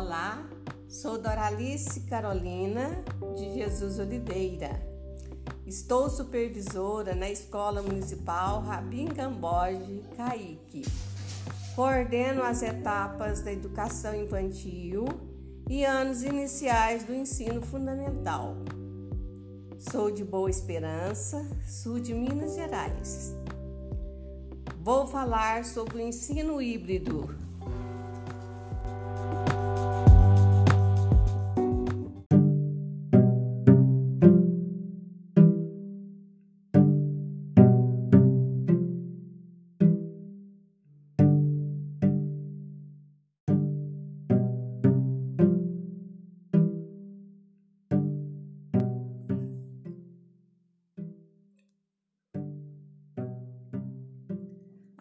Olá, sou Doralice Carolina de Jesus Oliveira. Estou supervisora na Escola Municipal Rabin Camboge Caique. Coordeno as etapas da educação infantil e anos iniciais do ensino fundamental. Sou de Boa Esperança, sul de Minas Gerais. Vou falar sobre o ensino híbrido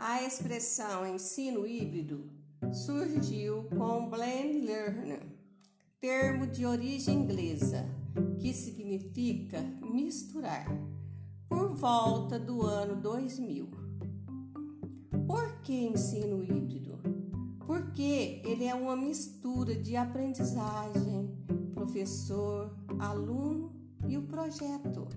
A expressão ensino híbrido surgiu com blend learner, termo de origem inglesa, que significa misturar, por volta do ano 2000. Por que ensino híbrido? Porque ele é uma mistura de aprendizagem, professor, aluno e o projeto.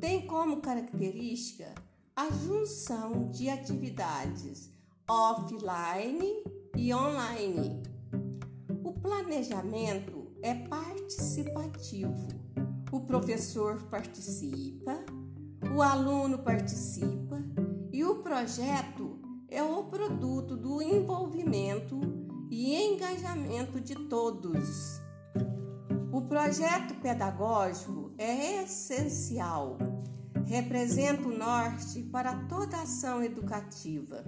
Tem como característica a junção de atividades offline e online. O planejamento é participativo. O professor participa, o aluno participa e o projeto é o produto do envolvimento e engajamento de todos. O projeto pedagógico é essencial representa o norte para toda ação educativa.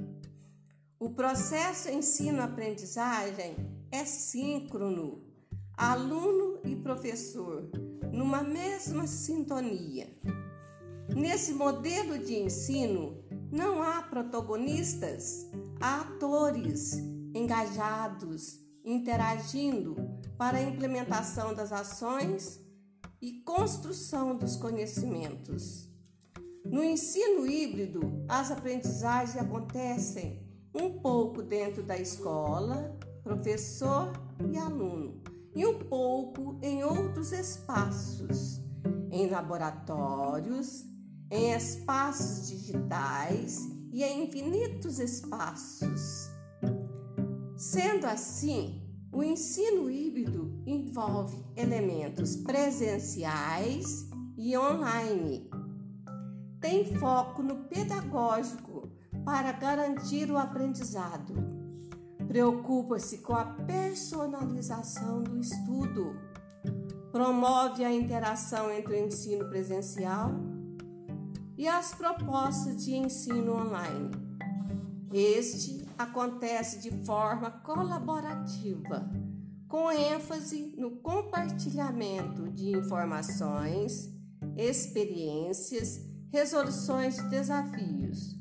O processo ensino-aprendizagem é síncrono, aluno e professor, numa mesma sintonia. Nesse modelo de ensino, não há protagonistas, há atores engajados, interagindo para a implementação das ações e construção dos conhecimentos. No ensino híbrido, as aprendizagens acontecem um pouco dentro da escola, professor e aluno, e um pouco em outros espaços, em laboratórios, em espaços digitais e em infinitos espaços. Sendo assim, o ensino híbrido envolve elementos presenciais e online tem foco no pedagógico para garantir o aprendizado. Preocupa-se com a personalização do estudo. Promove a interação entre o ensino presencial e as propostas de ensino online. Este acontece de forma colaborativa, com ênfase no compartilhamento de informações, experiências resoluções de desafios.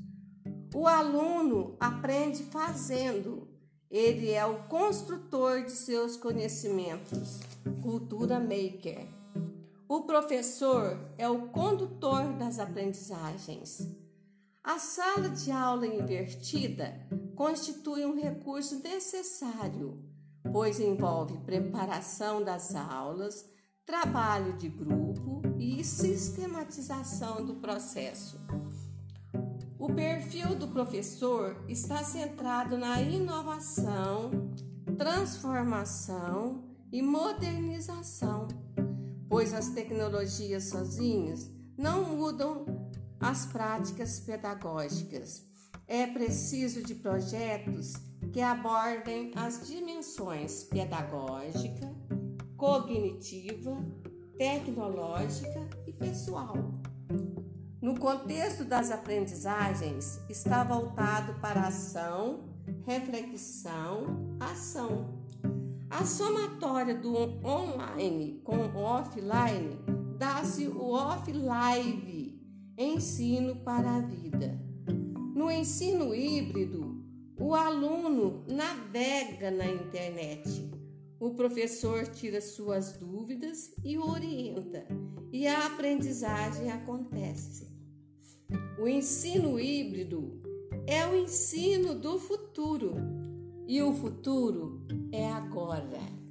O aluno aprende fazendo, ele é o construtor de seus conhecimentos, cultura maker. O professor é o condutor das aprendizagens. A sala de aula invertida constitui um recurso necessário, pois envolve preparação das aulas, trabalho de grupo sistematização do processo. O perfil do professor está centrado na inovação, transformação e modernização, pois as tecnologias sozinhas não mudam as práticas pedagógicas. É preciso de projetos que abordem as dimensões pedagógica, cognitiva, tecnológica e pessoal. No contexto das aprendizagens, está voltado para ação, reflexão, ação. A somatória do online com offline dá-se o off-live, ensino para a vida. No ensino híbrido, o aluno navega na internet o professor tira suas dúvidas e orienta, e a aprendizagem acontece. O ensino híbrido é o ensino do futuro. e o futuro é agora.